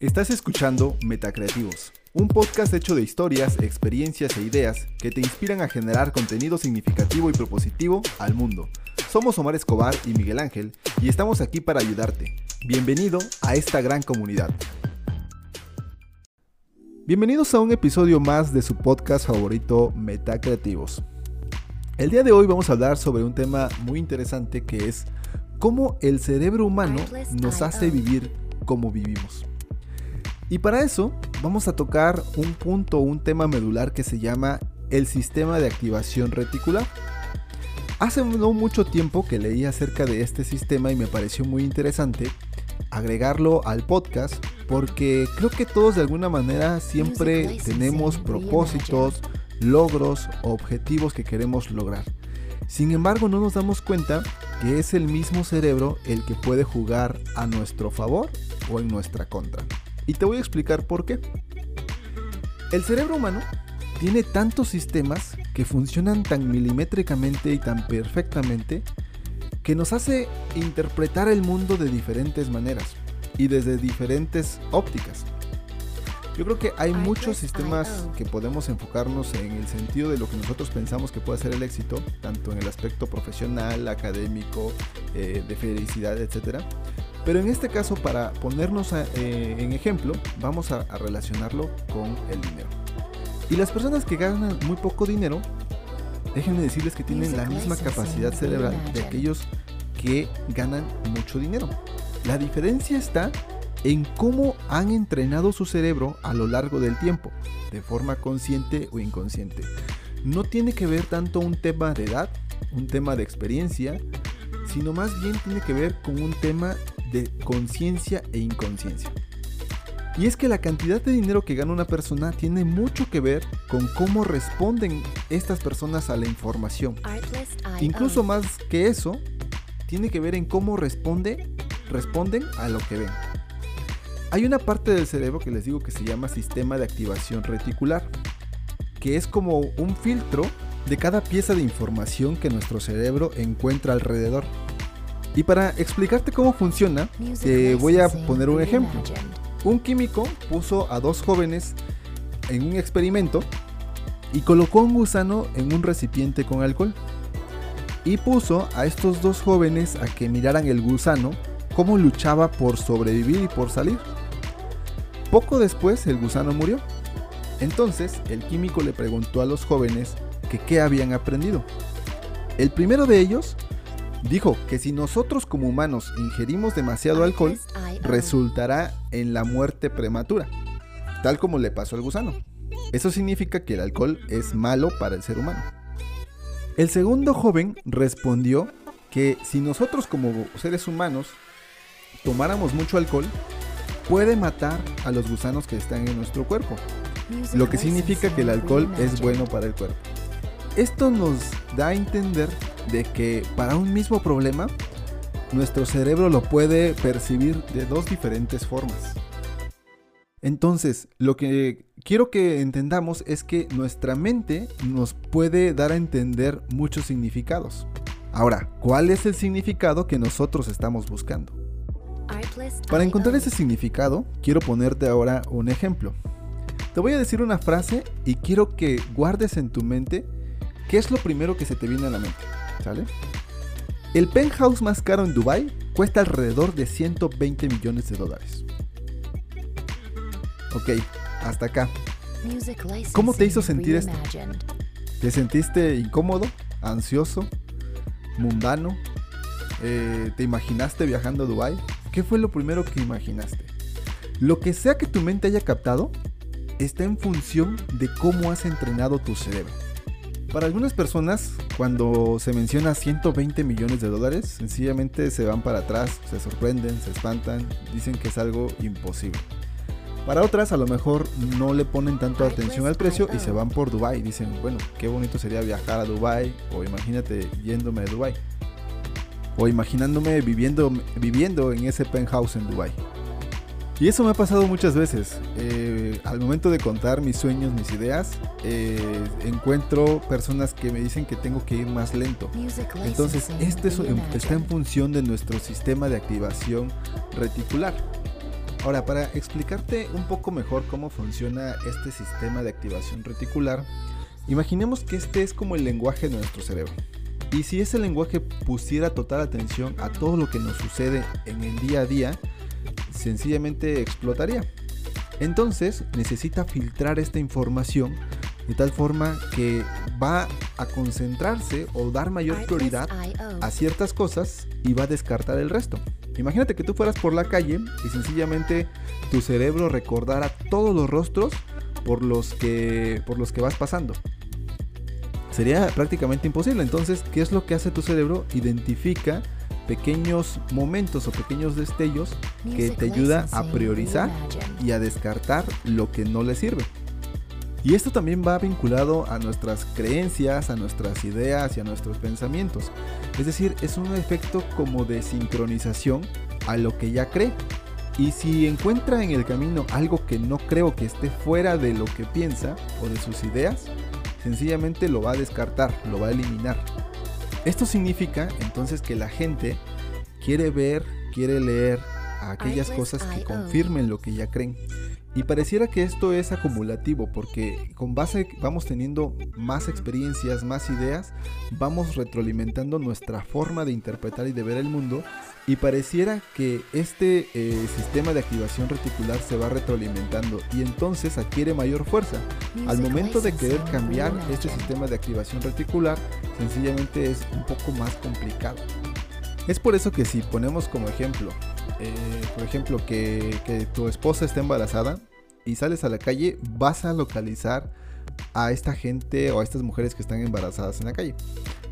Estás escuchando Metacreativos, un podcast hecho de historias, experiencias e ideas que te inspiran a generar contenido significativo y propositivo al mundo. Somos Omar Escobar y Miguel Ángel y estamos aquí para ayudarte. Bienvenido a esta gran comunidad. Bienvenidos a un episodio más de su podcast favorito Metacreativos. El día de hoy vamos a hablar sobre un tema muy interesante que es cómo el cerebro humano nos hace vivir como vivimos. Y para eso vamos a tocar un punto, un tema medular que se llama el sistema de activación reticular. Hace no mucho tiempo que leí acerca de este sistema y me pareció muy interesante agregarlo al podcast porque creo que todos de alguna manera siempre tenemos propósitos, logros, objetivos que queremos lograr. Sin embargo, no nos damos cuenta que es el mismo cerebro el que puede jugar a nuestro favor o en nuestra contra. Y te voy a explicar por qué. El cerebro humano tiene tantos sistemas que funcionan tan milimétricamente y tan perfectamente que nos hace interpretar el mundo de diferentes maneras y desde diferentes ópticas. Yo creo que hay muchos sistemas que podemos enfocarnos en el sentido de lo que nosotros pensamos que puede ser el éxito, tanto en el aspecto profesional, académico, eh, de felicidad, etc. Pero en este caso, para ponernos eh, en ejemplo, vamos a, relacionarlo con el dinero. Y las personas que ganan muy poco dinero, déjenme decirles que tienen la misma capacidad cerebral de aquellos que ganan mucho dinero. La diferencia está en cómo han entrenado su cerebro a lo largo del tiempo, de forma consciente o inconsciente. No tiene que ver tanto un tema de edad, un tema de experiencia, sino más bien tiene que ver con un tema de conciencia e inconsciencia. Y es que la cantidad de dinero que gana una persona tiene mucho que ver con cómo responden estas personas a la información. Incluso más que eso, tiene que ver en cómo responde, responden a lo que ven. Hay una parte del cerebro que les digo que se llama sistema de activación reticular, que es como un filtro de cada pieza de información que nuestro cerebro encuentra alrededor. Y para explicarte cómo funciona, te voy a poner un ejemplo. Un químico puso a dos jóvenes en un experimento y colocó un gusano en un recipiente con alcohol. Y puso a estos dos jóvenes a que miraran el gusano cómo luchaba por sobrevivir y por salir. Poco después el gusano murió. Entonces el químico le preguntó a los jóvenes que qué habían aprendido. El primero de ellos dijo que si nosotros como humanos ingerimos demasiado alcohol, resultará en la muerte prematura, tal como le pasó al gusano. Eso significa que el alcohol es malo para el ser humano. El segundo joven respondió que si nosotros como seres humanos tomáramos mucho alcohol, puede matar a los gusanos que están en nuestro cuerpo, lo que significa que el alcohol es bueno para el cuerpo. Esto nos da a entender de que para un mismo problema, nuestro cerebro lo puede percibir de dos diferentes formas. Entonces, lo que quiero que entendamos es que nuestra mente nos puede dar a entender muchos significados. Ahora, ¿cuál es el significado que nosotros estamos buscando? Para encontrar ese significado, quiero ponerte ahora un ejemplo. Te voy a decir una frase y quiero que guardes en tu mente ¿Qué es lo primero que se te viene a la mente? ¿Sale? El penthouse más caro en Dubai cuesta alrededor de 120 millones de dólares. Ok, hasta acá. ¿Cómo te hizo sentir esto? ¿Te sentiste incómodo, ansioso, mundano? Eh, ¿Te imaginaste viajando a Dubai? ¿Qué fue lo primero que imaginaste? Lo que sea que tu mente haya captado está en función de cómo has entrenado tu cerebro. Para algunas personas, cuando se menciona 120 millones de dólares, sencillamente se van para atrás, se sorprenden, se espantan, dicen que es algo imposible. Para otras, a lo mejor no le ponen tanto atención al precio y se van por Dubai. Dicen, bueno, qué bonito sería viajar a Dubai o imagínate yéndome a Dubai. O imaginándome viviendo, viviendo en ese penthouse en Dubai. Y eso me ha pasado muchas veces. Eh, al momento de contar mis sueños, mis ideas, eh, encuentro personas que me dicen que tengo que ir más lento. Entonces, este está en función de nuestro sistema de activación reticular. Ahora, para explicarte un poco mejor cómo funciona este sistema de activación reticular, imaginemos que este es como el lenguaje de nuestro cerebro. Y si ese lenguaje pusiera total atención a todo lo que nos sucede en el día a día, sencillamente explotaría. Entonces necesita filtrar esta información de tal forma que va a concentrarse o dar mayor prioridad a ciertas cosas y va a descartar el resto. Imagínate que tú fueras por la calle y sencillamente tu cerebro recordara todos los rostros por los que, por los que vas pasando. Sería prácticamente imposible. Entonces, ¿qué es lo que hace tu cerebro? Identifica pequeños momentos o pequeños destellos que te ayuda a priorizar y a descartar lo que no le sirve. Y esto también va vinculado a nuestras creencias, a nuestras ideas y a nuestros pensamientos. Es decir, es un efecto como de sincronización a lo que ya cree. Y si encuentra en el camino algo que no creo que esté fuera de lo que piensa o de sus ideas, sencillamente lo va a descartar, lo va a eliminar. Esto significa entonces que la gente quiere ver, quiere leer aquellas cosas que confirmen lo que ya creen. Y pareciera que esto es acumulativo porque con base vamos teniendo más experiencias, más ideas, vamos retroalimentando nuestra forma de interpretar y de ver el mundo y pareciera que este eh, sistema de activación reticular se va retroalimentando y entonces adquiere mayor fuerza. Al momento de querer cambiar este sistema de activación reticular, sencillamente es un poco más complicado. Es por eso que si ponemos como ejemplo, eh, por ejemplo, que, que tu esposa está embarazada y sales a la calle, vas a localizar a esta gente o a estas mujeres que están embarazadas en la calle.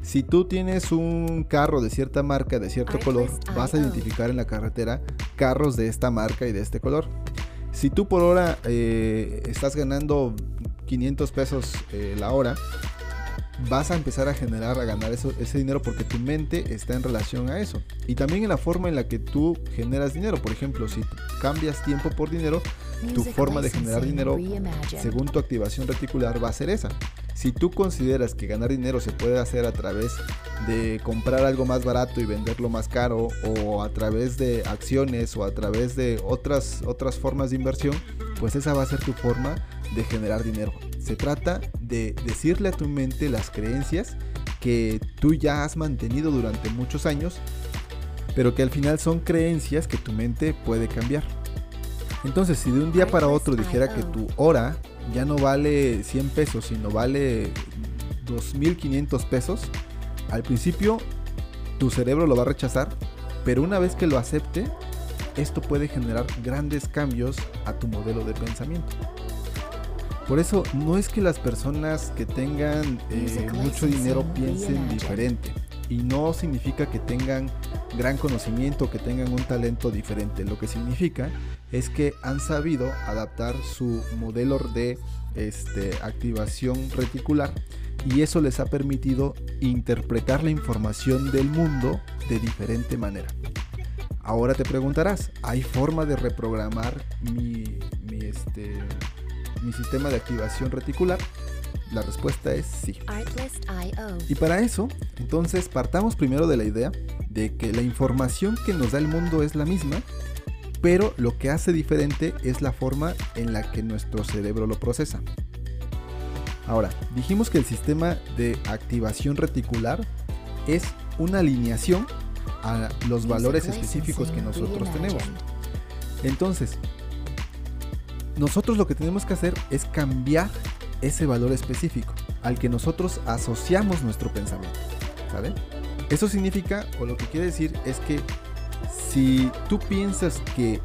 Si tú tienes un carro de cierta marca, de cierto color, vas a identificar en la carretera carros de esta marca y de este color. Si tú por hora eh, estás ganando 500 pesos eh, la hora, vas a empezar a generar, a ganar ese dinero porque tu mente está en relación a eso. Y también en la forma en la que tú generas dinero. Por ejemplo, si cambias tiempo por dinero, tu forma de generar dinero según tu activación reticular va a ser esa. Si tú consideras que ganar dinero se puede hacer a través de comprar algo más barato y venderlo más caro o a través de acciones o a través de otras, otras formas de inversión, pues esa va a ser tu forma de generar dinero. Se trata de decirle a tu mente las creencias que tú ya has mantenido durante muchos años, pero que al final son creencias que tu mente puede cambiar. Entonces, si de un día para otro dijera que tu hora ya no vale 100 pesos, sino vale 2.500 pesos, al principio tu cerebro lo va a rechazar, pero una vez que lo acepte, esto puede generar grandes cambios a tu modelo de pensamiento. Por eso no es que las personas que tengan eh, mucho dinero piensen diferente y no significa que tengan gran conocimiento, que tengan un talento diferente. Lo que significa es que han sabido adaptar su modelo de este, activación reticular y eso les ha permitido interpretar la información del mundo de diferente manera. Ahora te preguntarás, ¿hay forma de reprogramar mi, mi, este, mi sistema de activación reticular? La respuesta es sí. Y para eso, entonces partamos primero de la idea de que la información que nos da el mundo es la misma, pero lo que hace diferente es la forma en la que nuestro cerebro lo procesa. Ahora, dijimos que el sistema de activación reticular es una alineación a los valores específicos que nosotros tenemos. Entonces, nosotros lo que tenemos que hacer es cambiar ese valor específico al que nosotros asociamos nuestro pensamiento. ¿Saben? Eso significa, o lo que quiere decir es que si tú piensas que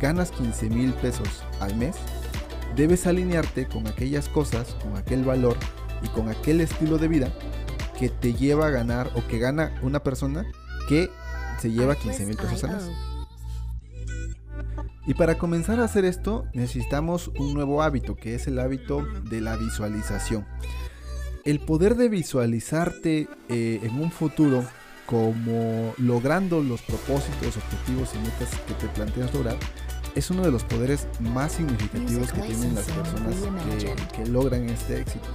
ganas 15 mil pesos al mes, debes alinearte con aquellas cosas, con aquel valor y con aquel estilo de vida que te lleva a ganar o que gana una persona que se lleva 15 mil pesos al mes. Y para comenzar a hacer esto necesitamos un nuevo hábito, que es el hábito de la visualización. El poder de visualizarte eh, en un futuro como logrando los propósitos, objetivos y metas que te planteas lograr, es uno de los poderes más significativos que tienen las personas que, logran este éxito.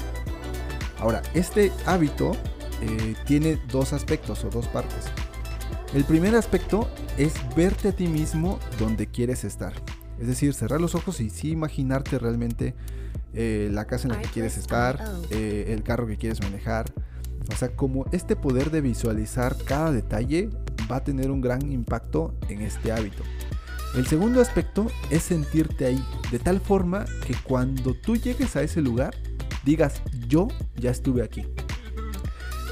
Ahora, este hábito eh, tiene dos aspectos o dos partes. El primer aspecto es verte a ti mismo donde quieres estar. Es decir, cerrar los ojos y sí imaginarte realmente eh, la casa en la que quieres estar, eh, el carro que quieres manejar. O sea, como este poder de visualizar cada detalle va a tener un gran impacto en este hábito. El segundo aspecto es sentirte ahí, de tal forma que cuando tú llegues a ese lugar, digas, yo ya estuve aquí.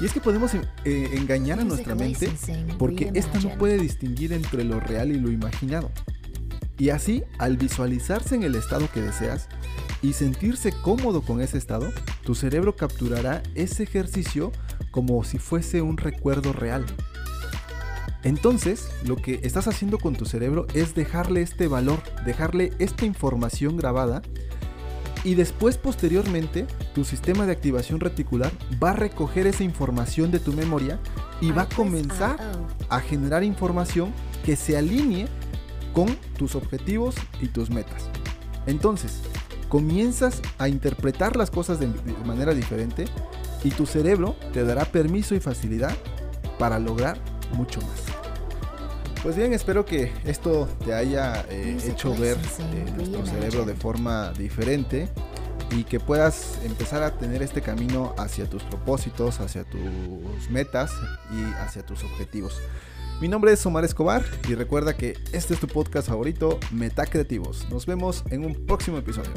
Y es que podemos eh, engañar a nuestra mente porque esta no puede distinguir entre lo real y lo imaginado. Y así, al visualizarse en el estado que deseas y sentirse cómodo con ese estado, tu cerebro capturará ese ejercicio como si fuese un recuerdo real. Entonces, lo que estás haciendo con tu cerebro es dejarle este valor, dejarle esta información grabada y después posteriormente tu sistema de activación reticular va a recoger esa información de tu memoria y va a comenzar a generar información que se alinee con tus objetivos y tus metas. Entonces, comienzas a interpretar las cosas de, manera diferente y tu cerebro te dará permiso y facilidad para lograr mucho más. Pues bien, espero que esto te haya eh, hecho ver eh, nuestro cerebro de forma diferente y que puedas empezar a tener este camino hacia tus propósitos, hacia tus metas y hacia tus objetivos. Mi nombre es Omar Escobar y recuerda que este es tu podcast favorito, Meta Creativos. Nos vemos en un próximo episodio.